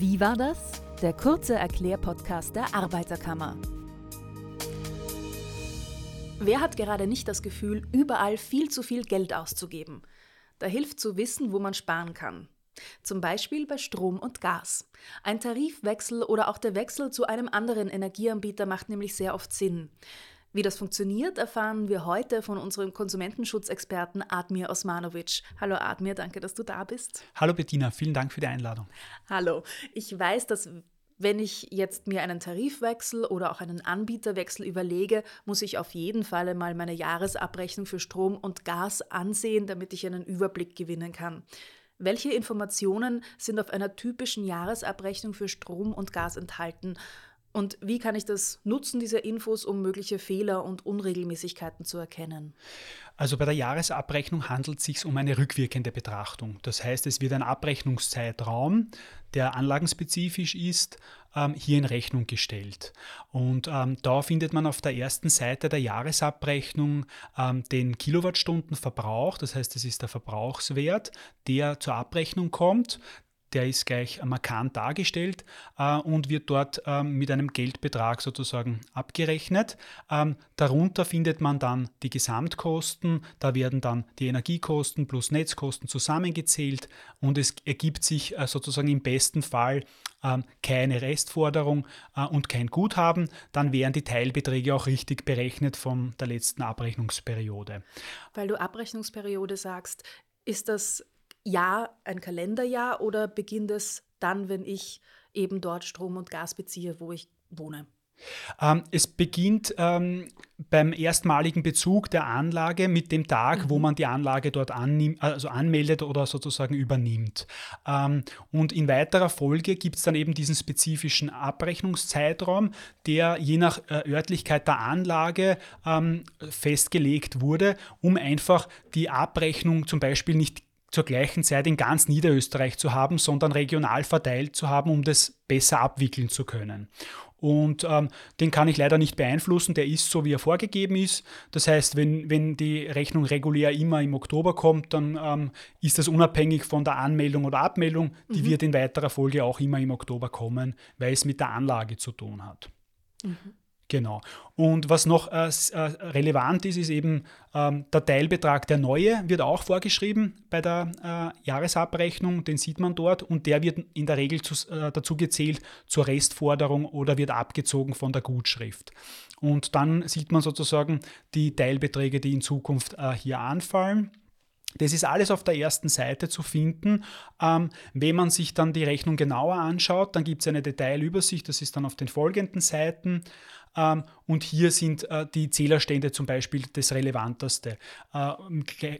Wie war das? Der kurze Erklärpodcast der Arbeiterkammer. Wer hat gerade nicht das Gefühl, überall viel zu viel Geld auszugeben? Da hilft zu wissen, wo man sparen kann. Zum Beispiel bei Strom und Gas. Ein Tarifwechsel oder auch der Wechsel zu einem anderen Energieanbieter macht nämlich sehr oft Sinn. Wie das funktioniert, erfahren wir heute von unserem Konsumentenschutzexperten Admir Osmanovic. Hallo Admir, danke, dass du da bist. Hallo Bettina, vielen Dank für die Einladung. Hallo, ich weiß, dass wenn ich jetzt mir einen Tarifwechsel oder auch einen Anbieterwechsel überlege, muss ich auf jeden Fall mal meine Jahresabrechnung für Strom und Gas ansehen, damit ich einen Überblick gewinnen kann. Welche Informationen sind auf einer typischen Jahresabrechnung für Strom und Gas enthalten? Und wie kann ich das nutzen, diese Infos, um mögliche Fehler und Unregelmäßigkeiten zu erkennen? Also bei der Jahresabrechnung handelt es sich um eine rückwirkende Betrachtung. Das heißt, es wird ein Abrechnungszeitraum, der anlagenspezifisch ist, ähm, hier in Rechnung gestellt. Und ähm, da findet man auf der ersten Seite der Jahresabrechnung ähm, den Kilowattstundenverbrauch, das heißt, es ist der Verbrauchswert, der zur Abrechnung kommt der ist gleich markant dargestellt äh, und wird dort ähm, mit einem Geldbetrag sozusagen abgerechnet. Ähm, darunter findet man dann die Gesamtkosten, da werden dann die Energiekosten plus Netzkosten zusammengezählt und es ergibt sich äh, sozusagen im besten Fall ähm, keine Restforderung äh, und kein Guthaben. Dann wären die Teilbeträge auch richtig berechnet von der letzten Abrechnungsperiode. Weil du Abrechnungsperiode sagst, ist das Jahr ein Kalenderjahr oder beginnt es dann, wenn ich eben dort Strom und Gas beziehe, wo ich wohne? Ähm, es beginnt ähm, beim erstmaligen Bezug der Anlage mit dem Tag, mhm. wo man die Anlage dort annimmt, also anmeldet oder sozusagen übernimmt. Ähm, und in weiterer Folge gibt es dann eben diesen spezifischen Abrechnungszeitraum, der je nach äh, Örtlichkeit der Anlage ähm, festgelegt wurde, um einfach die Abrechnung zum Beispiel nicht zur gleichen Zeit in ganz Niederösterreich zu haben, sondern regional verteilt zu haben, um das besser abwickeln zu können. Und ähm, den kann ich leider nicht beeinflussen, der ist so, wie er vorgegeben ist. Das heißt, wenn, wenn die Rechnung regulär immer im Oktober kommt, dann ähm, ist das unabhängig von der Anmeldung oder Abmeldung. Die mhm. wird in weiterer Folge auch immer im Oktober kommen, weil es mit der Anlage zu tun hat. Mhm. Genau. Und was noch äh, äh, relevant ist, ist eben ähm, der Teilbetrag, der neue, wird auch vorgeschrieben bei der äh, Jahresabrechnung, den sieht man dort und der wird in der Regel zu, äh, dazu gezählt zur Restforderung oder wird abgezogen von der Gutschrift. Und dann sieht man sozusagen die Teilbeträge, die in Zukunft äh, hier anfallen. Das ist alles auf der ersten Seite zu finden. Ähm, wenn man sich dann die Rechnung genauer anschaut, dann gibt es eine Detailübersicht, das ist dann auf den folgenden Seiten. Ähm, und hier sind äh, die Zählerstände zum Beispiel das Relevanteste. Äh,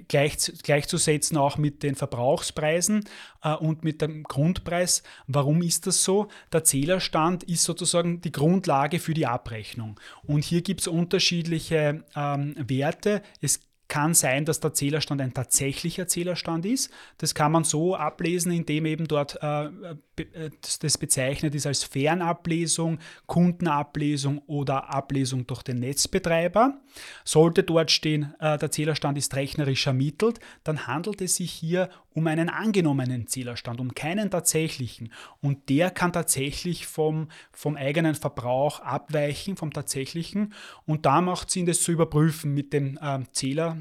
gleich, gleichzusetzen auch mit den Verbrauchspreisen äh, und mit dem Grundpreis. Warum ist das so? Der Zählerstand ist sozusagen die Grundlage für die Abrechnung. Und hier gibt es unterschiedliche ähm, Werte. Es kann sein, dass der Zählerstand ein tatsächlicher Zählerstand ist. Das kann man so ablesen, indem eben dort äh, äh das bezeichnet ist als Fernablesung, Kundenablesung oder Ablesung durch den Netzbetreiber. Sollte dort stehen, äh, der Zählerstand ist rechnerisch ermittelt, dann handelt es sich hier um einen angenommenen Zählerstand, um keinen tatsächlichen. Und der kann tatsächlich vom, vom eigenen Verbrauch abweichen, vom tatsächlichen. Und da macht Sinn, das zu überprüfen mit dem äh, Zähler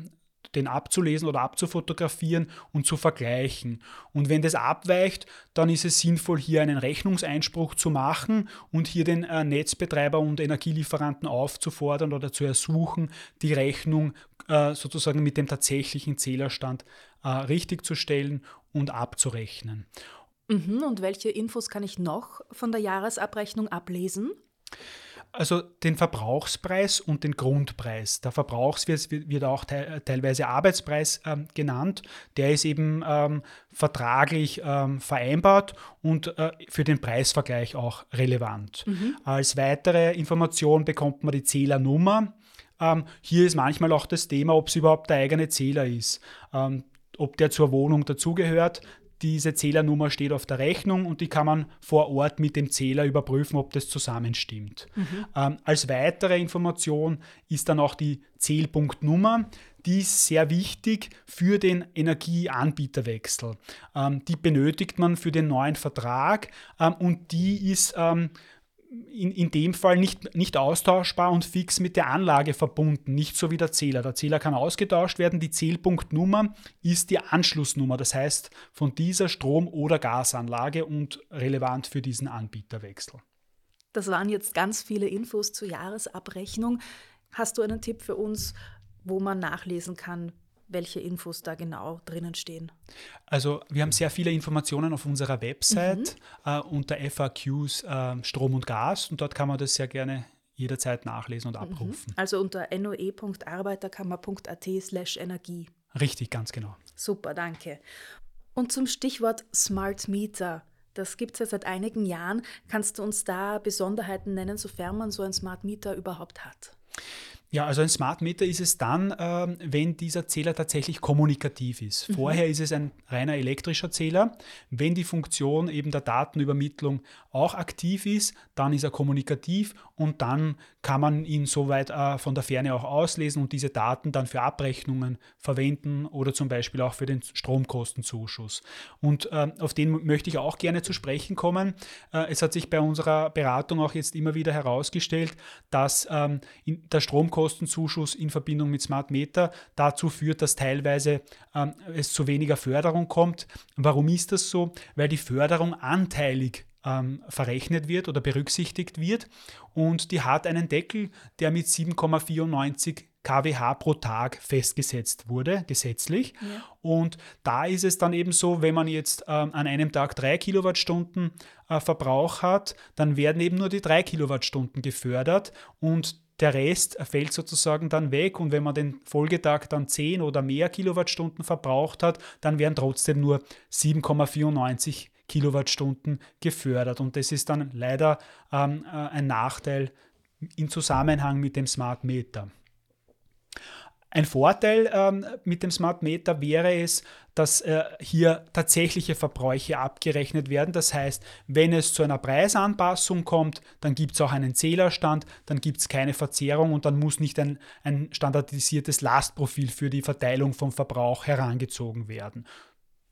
den abzulesen oder abzufotografieren und zu vergleichen. Und wenn das abweicht, dann ist es sinnvoll, hier einen Rechnungseinspruch zu machen und hier den äh, Netzbetreiber und Energielieferanten aufzufordern oder zu ersuchen, die Rechnung äh, sozusagen mit dem tatsächlichen Zählerstand äh, richtig zu stellen und abzurechnen. Mhm, und welche Infos kann ich noch von der Jahresabrechnung ablesen? Also den Verbrauchspreis und den Grundpreis. Der Verbrauchswert wird auch teilweise Arbeitspreis ähm, genannt. Der ist eben ähm, vertraglich ähm, vereinbart und äh, für den Preisvergleich auch relevant. Mhm. Als weitere Information bekommt man die Zählernummer. Ähm, hier ist manchmal auch das Thema, ob es überhaupt der eigene Zähler ist ähm, ob der zur Wohnung dazugehört. Diese Zählernummer steht auf der Rechnung und die kann man vor Ort mit dem Zähler überprüfen, ob das zusammenstimmt. Mhm. Ähm, als weitere Information ist dann auch die Zählpunktnummer. die ist sehr wichtig für den Energieanbieterwechsel. Ähm, die benötigt man für den neuen Vertrag ähm, und die ist ähm, in, in dem Fall nicht, nicht austauschbar und fix mit der Anlage verbunden, nicht so wie der Zähler. Der Zähler kann ausgetauscht werden, die Zählpunktnummer ist die Anschlussnummer, das heißt von dieser Strom- oder Gasanlage und relevant für diesen Anbieterwechsel. Das waren jetzt ganz viele Infos zur Jahresabrechnung. Hast du einen Tipp für uns, wo man nachlesen kann, welche Infos da genau drinnen stehen? Also wir haben sehr viele Informationen auf unserer Website mhm. äh, unter FAQs äh, Strom und Gas und dort kann man das sehr gerne jederzeit nachlesen und mhm. abrufen. Also unter noe.arbeiterkammer.at slash Energie. Richtig, ganz genau. Super, danke. Und zum Stichwort Smart Meter. Das gibt es ja seit einigen Jahren. Kannst du uns da Besonderheiten nennen, sofern man so ein Smart Meter überhaupt hat? Ja, also ein Smart Meter ist es dann, ähm, wenn dieser Zähler tatsächlich kommunikativ ist. Mhm. Vorher ist es ein reiner elektrischer Zähler. Wenn die Funktion eben der Datenübermittlung auch aktiv ist, dann ist er kommunikativ und dann kann man ihn soweit äh, von der Ferne auch auslesen und diese Daten dann für Abrechnungen verwenden oder zum Beispiel auch für den Stromkostenzuschuss. Und äh, auf den möchte ich auch gerne zu sprechen kommen. Äh, es hat sich bei unserer Beratung auch jetzt immer wieder herausgestellt, dass ähm, der Stromkostenzuschuss in Verbindung mit Smart Meter dazu führt, dass teilweise ähm, es zu weniger Förderung kommt. Warum ist das so? Weil die Förderung anteilig ähm, verrechnet wird oder berücksichtigt wird. Und die hat einen Deckel, der mit 7,94 kWh pro Tag festgesetzt wurde, gesetzlich. Ja. Und da ist es dann eben so, wenn man jetzt ähm, an einem Tag 3 Kilowattstunden äh, Verbrauch hat, dann werden eben nur die 3 Kilowattstunden gefördert und der Rest fällt sozusagen dann weg und wenn man den Folgetag dann 10 oder mehr Kilowattstunden verbraucht hat, dann werden trotzdem nur 7,94 Kilowattstunden gefördert. Und das ist dann leider ähm, äh, ein Nachteil im Zusammenhang mit dem Smart Meter. Ein Vorteil ähm, mit dem Smart Meter wäre es, dass äh, hier tatsächliche Verbräuche abgerechnet werden. Das heißt, wenn es zu einer Preisanpassung kommt, dann gibt es auch einen Zählerstand, dann gibt es keine Verzehrung und dann muss nicht ein, ein standardisiertes Lastprofil für die Verteilung vom Verbrauch herangezogen werden.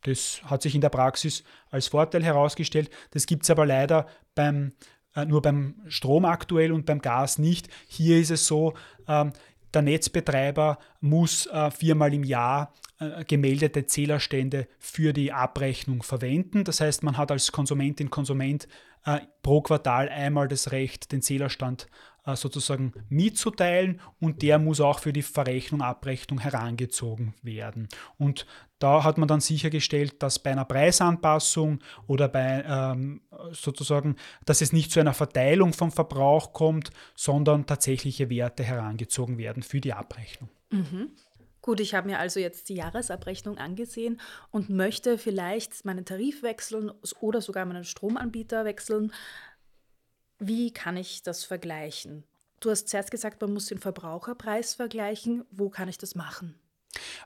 Das hat sich in der Praxis als Vorteil herausgestellt. Das gibt es aber leider beim, äh, nur beim Strom aktuell und beim Gas nicht. Hier ist es so, ähm, der Netzbetreiber muss äh, viermal im Jahr äh, gemeldete Zählerstände für die Abrechnung verwenden. Das heißt, man hat als Konsumentin, Konsument äh, pro Quartal einmal das Recht, den Zählerstand äh, sozusagen mitzuteilen und der muss auch für die Verrechnung, Abrechnung herangezogen werden. Und da hat man dann sichergestellt, dass bei einer Preisanpassung oder bei ähm, sozusagen, dass es nicht zu einer Verteilung vom Verbrauch kommt, sondern tatsächliche Werte herangezogen werden für die Abrechnung. Mhm. Gut, ich habe mir also jetzt die Jahresabrechnung angesehen und möchte vielleicht meinen Tarif wechseln oder sogar meinen Stromanbieter wechseln. Wie kann ich das vergleichen? Du hast zuerst gesagt, man muss den Verbraucherpreis vergleichen. Wo kann ich das machen?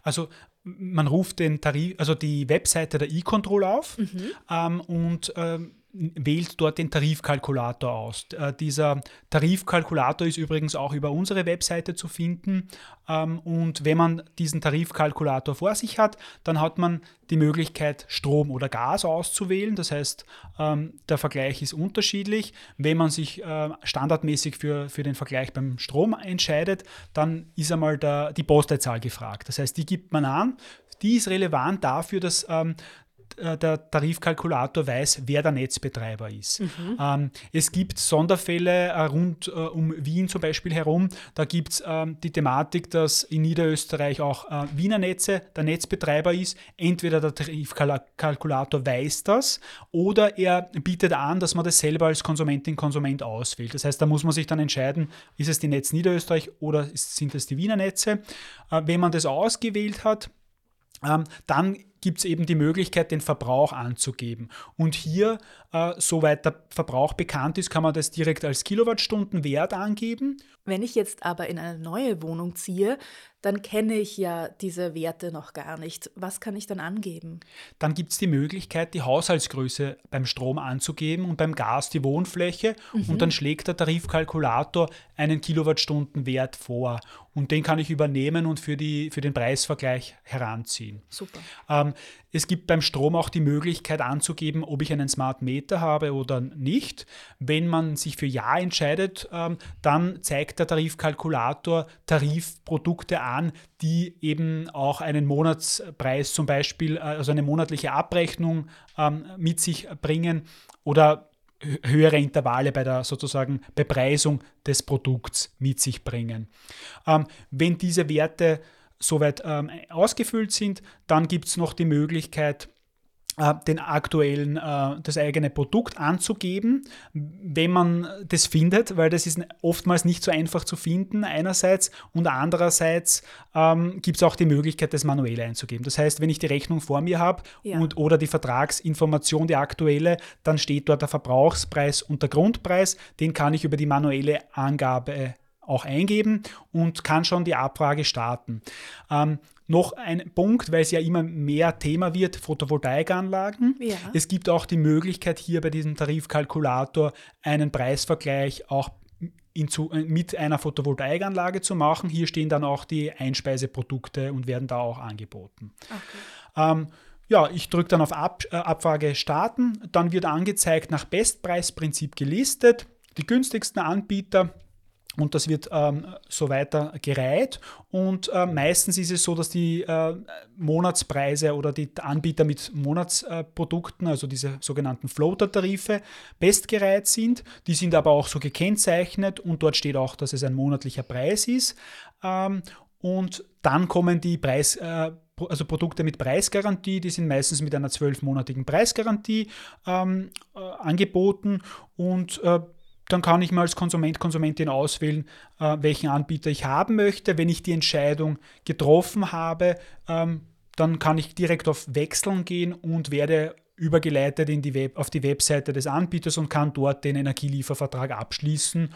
Also man ruft den Tarif, also die Webseite der E-Control auf mhm. ähm, und ähm, wählt dort den Tarifkalkulator aus. Äh, dieser Tarifkalkulator ist übrigens auch über unsere Webseite zu finden. Ähm, und wenn man diesen Tarifkalkulator vor sich hat, dann hat man die Möglichkeit, Strom oder Gas auszuwählen. Das heißt, ähm, der Vergleich ist unterschiedlich. Wenn man sich äh, standardmäßig für, für den Vergleich beim Strom entscheidet, dann ist einmal der, die Postleitzahl gefragt. Das heißt, die gibt man an. Die ist relevant dafür, dass ähm, äh, der Tarifkalkulator weiß, wer der Netzbetreiber ist. Mhm. Ähm, es gibt Sonderfälle äh, rund äh, um Wien zum Beispiel herum. Da gibt es ähm, die Thematik, dass in Niederösterreich auch äh, Wiener Netze der Netzbetreiber ist. Entweder der Tarifkalkulator weiß das oder er bietet an, dass man das selber als Konsumentin, Konsument auswählt. Das heißt, da muss man sich dann entscheiden, ist es die Netz Niederösterreich oder sind es die Wiener Netze. Äh, wenn man das ausgewählt hat, ähm, dann gibt es eben die Möglichkeit, den Verbrauch anzugeben. Und hier, äh, soweit der Verbrauch bekannt ist, kann man das direkt als Kilowattstundenwert angeben. Wenn ich jetzt aber in eine neue Wohnung ziehe, dann kenne ich ja diese Werte noch gar nicht. Was kann ich dann angeben? Dann gibt es die Möglichkeit, die Haushaltsgröße beim Strom anzugeben und beim Gas die Wohnfläche mhm. und dann schlägt der Tarifkalkulator einen Kilowattstundenwert vor und den kann ich übernehmen und für, die, für den Preisvergleich heranziehen. Super. Ähm, es gibt beim Strom auch die Möglichkeit anzugeben, ob ich einen Smart Meter habe oder nicht. Wenn man sich für Ja entscheidet, ähm, dann zeigt der Tarifkalkulator Tarifprodukte an, die eben auch einen Monatspreis zum Beispiel, äh, also eine monatliche Abrechnung ähm, mit sich bringen oder höhere Intervalle bei der sozusagen Bepreisung des Produkts mit sich bringen. Ähm, wenn diese Werte soweit ähm, ausgefüllt sind, dann gibt es noch die Möglichkeit, äh, den aktuellen, äh, das eigene Produkt anzugeben, wenn man das findet, weil das ist oftmals nicht so einfach zu finden einerseits und andererseits ähm, gibt es auch die Möglichkeit, das manuell einzugeben. Das heißt, wenn ich die Rechnung vor mir habe ja. und oder die Vertragsinformation, die aktuelle, dann steht dort der Verbrauchspreis und der Grundpreis, den kann ich über die manuelle Angabe auch eingeben und kann schon die Abfrage starten. Ähm, noch ein Punkt, weil es ja immer mehr Thema wird, Photovoltaikanlagen. Ja. Es gibt auch die Möglichkeit, hier bei diesem Tarifkalkulator einen Preisvergleich auch zu, äh, mit einer Photovoltaikanlage zu machen. Hier stehen dann auch die Einspeiseprodukte und werden da auch angeboten. Okay. Ähm, ja, ich drücke dann auf Ab, äh, Abfrage starten. Dann wird angezeigt nach Bestpreisprinzip gelistet. Die günstigsten Anbieter und das wird ähm, so weiter gereiht. Und äh, meistens ist es so, dass die äh, Monatspreise oder die Anbieter mit Monatsprodukten, also diese sogenannten Floater-Tarife, bestgereiht sind. Die sind aber auch so gekennzeichnet und dort steht auch, dass es ein monatlicher Preis ist. Ähm, und dann kommen die Preis, äh, also Produkte mit Preisgarantie, die sind meistens mit einer zwölfmonatigen Preisgarantie ähm, äh, angeboten und äh, dann kann ich mal als Konsument, Konsumentin auswählen, äh, welchen Anbieter ich haben möchte. Wenn ich die Entscheidung getroffen habe, ähm, dann kann ich direkt auf Wechseln gehen und werde übergeleitet in die Web, auf die Webseite des Anbieters und kann dort den Energieliefervertrag abschließen.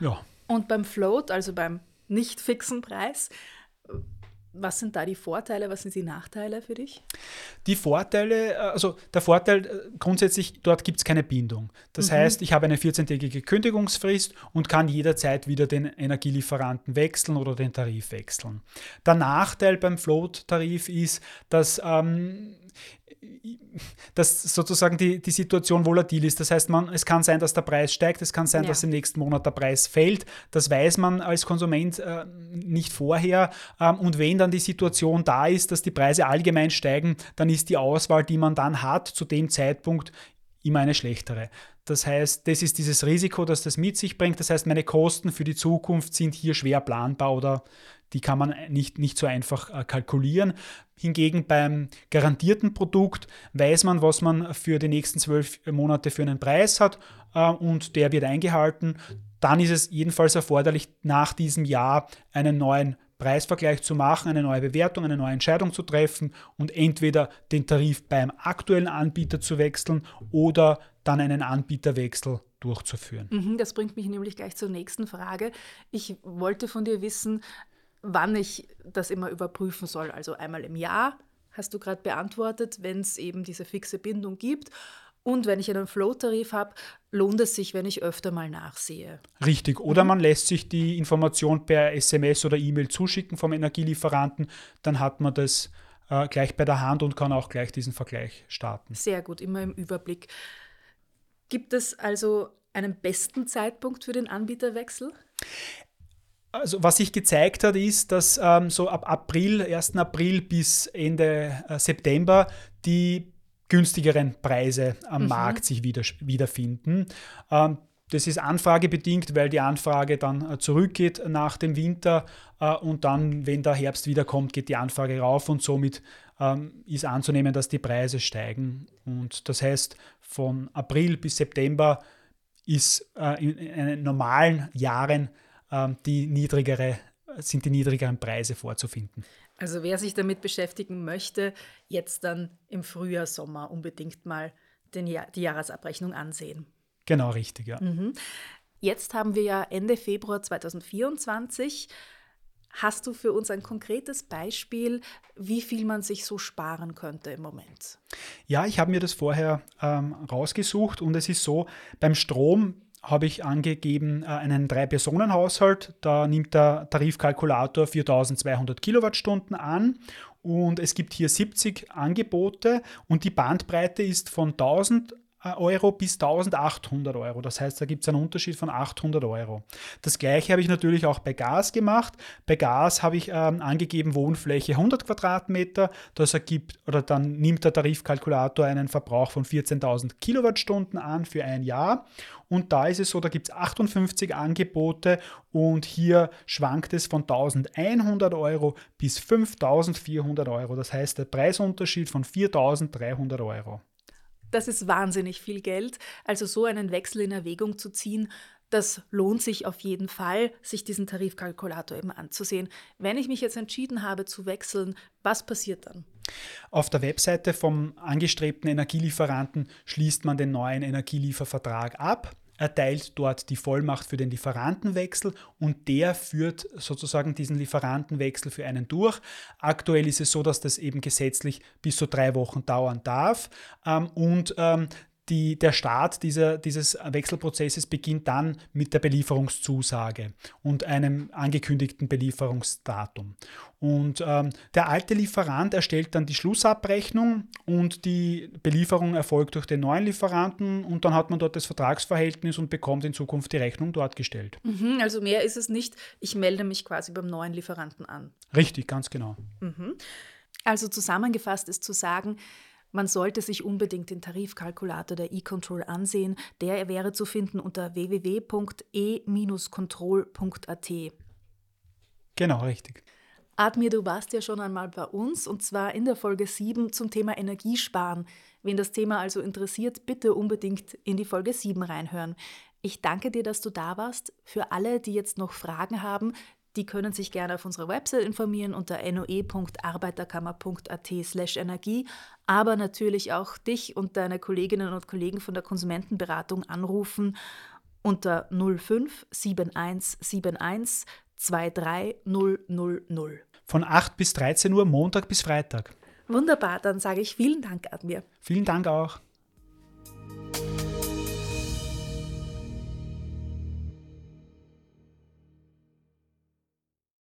Ja. Und beim Float, also beim nicht fixen Preis, was sind da die Vorteile, was sind die Nachteile für dich? Die Vorteile, also der Vorteil äh, grundsätzlich, dort gibt es keine Bindung. Das mhm. heißt, ich habe eine 14-tägige Kündigungsfrist und kann jederzeit wieder den Energielieferanten wechseln oder den Tarif wechseln. Der Nachteil beim Float-Tarif ist, dass ähm, dass sozusagen die, die Situation volatil ist. Das heißt, man, es kann sein, dass der Preis steigt, es kann sein, ja. dass im nächsten Monat der Preis fällt. Das weiß man als Konsument äh, nicht vorher. Ähm, und wenn dann die Situation da ist, dass die Preise allgemein steigen, dann ist die Auswahl, die man dann hat, zu dem Zeitpunkt immer eine schlechtere. Das heißt, das ist dieses Risiko, das das mit sich bringt. Das heißt, meine Kosten für die Zukunft sind hier schwer planbar oder die kann man nicht, nicht so einfach äh, kalkulieren. Hingegen beim garantierten Produkt weiß man, was man für die nächsten zwölf Monate für einen Preis hat äh, und der wird eingehalten. Dann ist es jedenfalls erforderlich, nach diesem Jahr einen neuen Preisvergleich zu machen, eine neue Bewertung, eine neue Entscheidung zu treffen und entweder den Tarif beim aktuellen Anbieter zu wechseln oder dann einen Anbieterwechsel durchzuführen. Mhm, das bringt mich nämlich gleich zur nächsten Frage. Ich wollte von dir wissen, wann ich das immer überprüfen soll. Also einmal im Jahr, hast du gerade beantwortet, wenn es eben diese fixe Bindung gibt. Und wenn ich einen Flow-Tarif habe, lohnt es sich, wenn ich öfter mal nachsehe. Richtig. Oder mhm. man lässt sich die Information per SMS oder E-Mail zuschicken vom Energielieferanten. Dann hat man das äh, gleich bei der Hand und kann auch gleich diesen Vergleich starten. Sehr gut, immer im Überblick. Gibt es also einen besten Zeitpunkt für den Anbieterwechsel? Also was sich gezeigt hat, ist, dass ähm, so ab April, 1. April bis Ende äh, September die günstigeren Preise am mhm. Markt sich wieder, wiederfinden. Ähm, das ist anfragebedingt, weil die Anfrage dann äh, zurückgeht nach dem Winter äh, und dann, wenn der Herbst wiederkommt, geht die Anfrage rauf und somit ähm, ist anzunehmen, dass die Preise steigen. Und das heißt, von April bis September ist äh, in, in normalen Jahren die niedrigere, sind die niedrigeren Preise vorzufinden. Also wer sich damit beschäftigen möchte, jetzt dann im Frühjahr, Sommer unbedingt mal den, die Jahresabrechnung ansehen. Genau, richtig, ja. Mhm. Jetzt haben wir ja Ende Februar 2024. Hast du für uns ein konkretes Beispiel, wie viel man sich so sparen könnte im Moment? Ja, ich habe mir das vorher ähm, rausgesucht und es ist so, beim Strom habe ich angegeben äh, einen Drei-Personen-Haushalt. Da nimmt der Tarifkalkulator 4200 Kilowattstunden an und es gibt hier 70 Angebote und die Bandbreite ist von 1000 Euro bis 1800 Euro. Das heißt, da gibt es einen Unterschied von 800 Euro. Das gleiche habe ich natürlich auch bei Gas gemacht. Bei Gas habe ich ähm, angegeben Wohnfläche 100 Quadratmeter. Das ergibt, oder dann nimmt der Tarifkalkulator einen Verbrauch von 14.000 Kilowattstunden an für ein Jahr. Und da ist es so, da gibt es 58 Angebote und hier schwankt es von 1100 Euro bis 5400 Euro. Das heißt, der Preisunterschied von 4300 Euro. Das ist wahnsinnig viel Geld. Also so einen Wechsel in Erwägung zu ziehen, das lohnt sich auf jeden Fall, sich diesen Tarifkalkulator eben anzusehen. Wenn ich mich jetzt entschieden habe zu wechseln, was passiert dann? Auf der Webseite vom angestrebten Energielieferanten schließt man den neuen Energieliefervertrag ab erteilt dort die Vollmacht für den Lieferantenwechsel und der führt sozusagen diesen Lieferantenwechsel für einen durch. Aktuell ist es so, dass das eben gesetzlich bis zu drei Wochen dauern darf ähm, und ähm, die, der Start dieser, dieses Wechselprozesses beginnt dann mit der Belieferungszusage und einem angekündigten Belieferungsdatum. Und ähm, der alte Lieferant erstellt dann die Schlussabrechnung und die Belieferung erfolgt durch den neuen Lieferanten und dann hat man dort das Vertragsverhältnis und bekommt in Zukunft die Rechnung dort gestellt. Mhm, also mehr ist es nicht, ich melde mich quasi beim neuen Lieferanten an. Richtig, ganz genau. Mhm. Also zusammengefasst ist zu sagen, man sollte sich unbedingt den Tarifkalkulator der eControl ansehen. Der wäre zu finden unter www.e-control.at. Genau, richtig. Admir, du warst ja schon einmal bei uns und zwar in der Folge 7 zum Thema Energiesparen. Wen das Thema also interessiert, bitte unbedingt in die Folge 7 reinhören. Ich danke dir, dass du da warst. Für alle, die jetzt noch Fragen haben, die können sich gerne auf unserer Website informieren unter noe.arbeiterkammer.at/energie, aber natürlich auch dich und deine Kolleginnen und Kollegen von der Konsumentenberatung anrufen unter 05 7171 23000. Von 8 bis 13 Uhr Montag bis Freitag. Wunderbar, dann sage ich vielen Dank, Admir. Vielen Dank auch.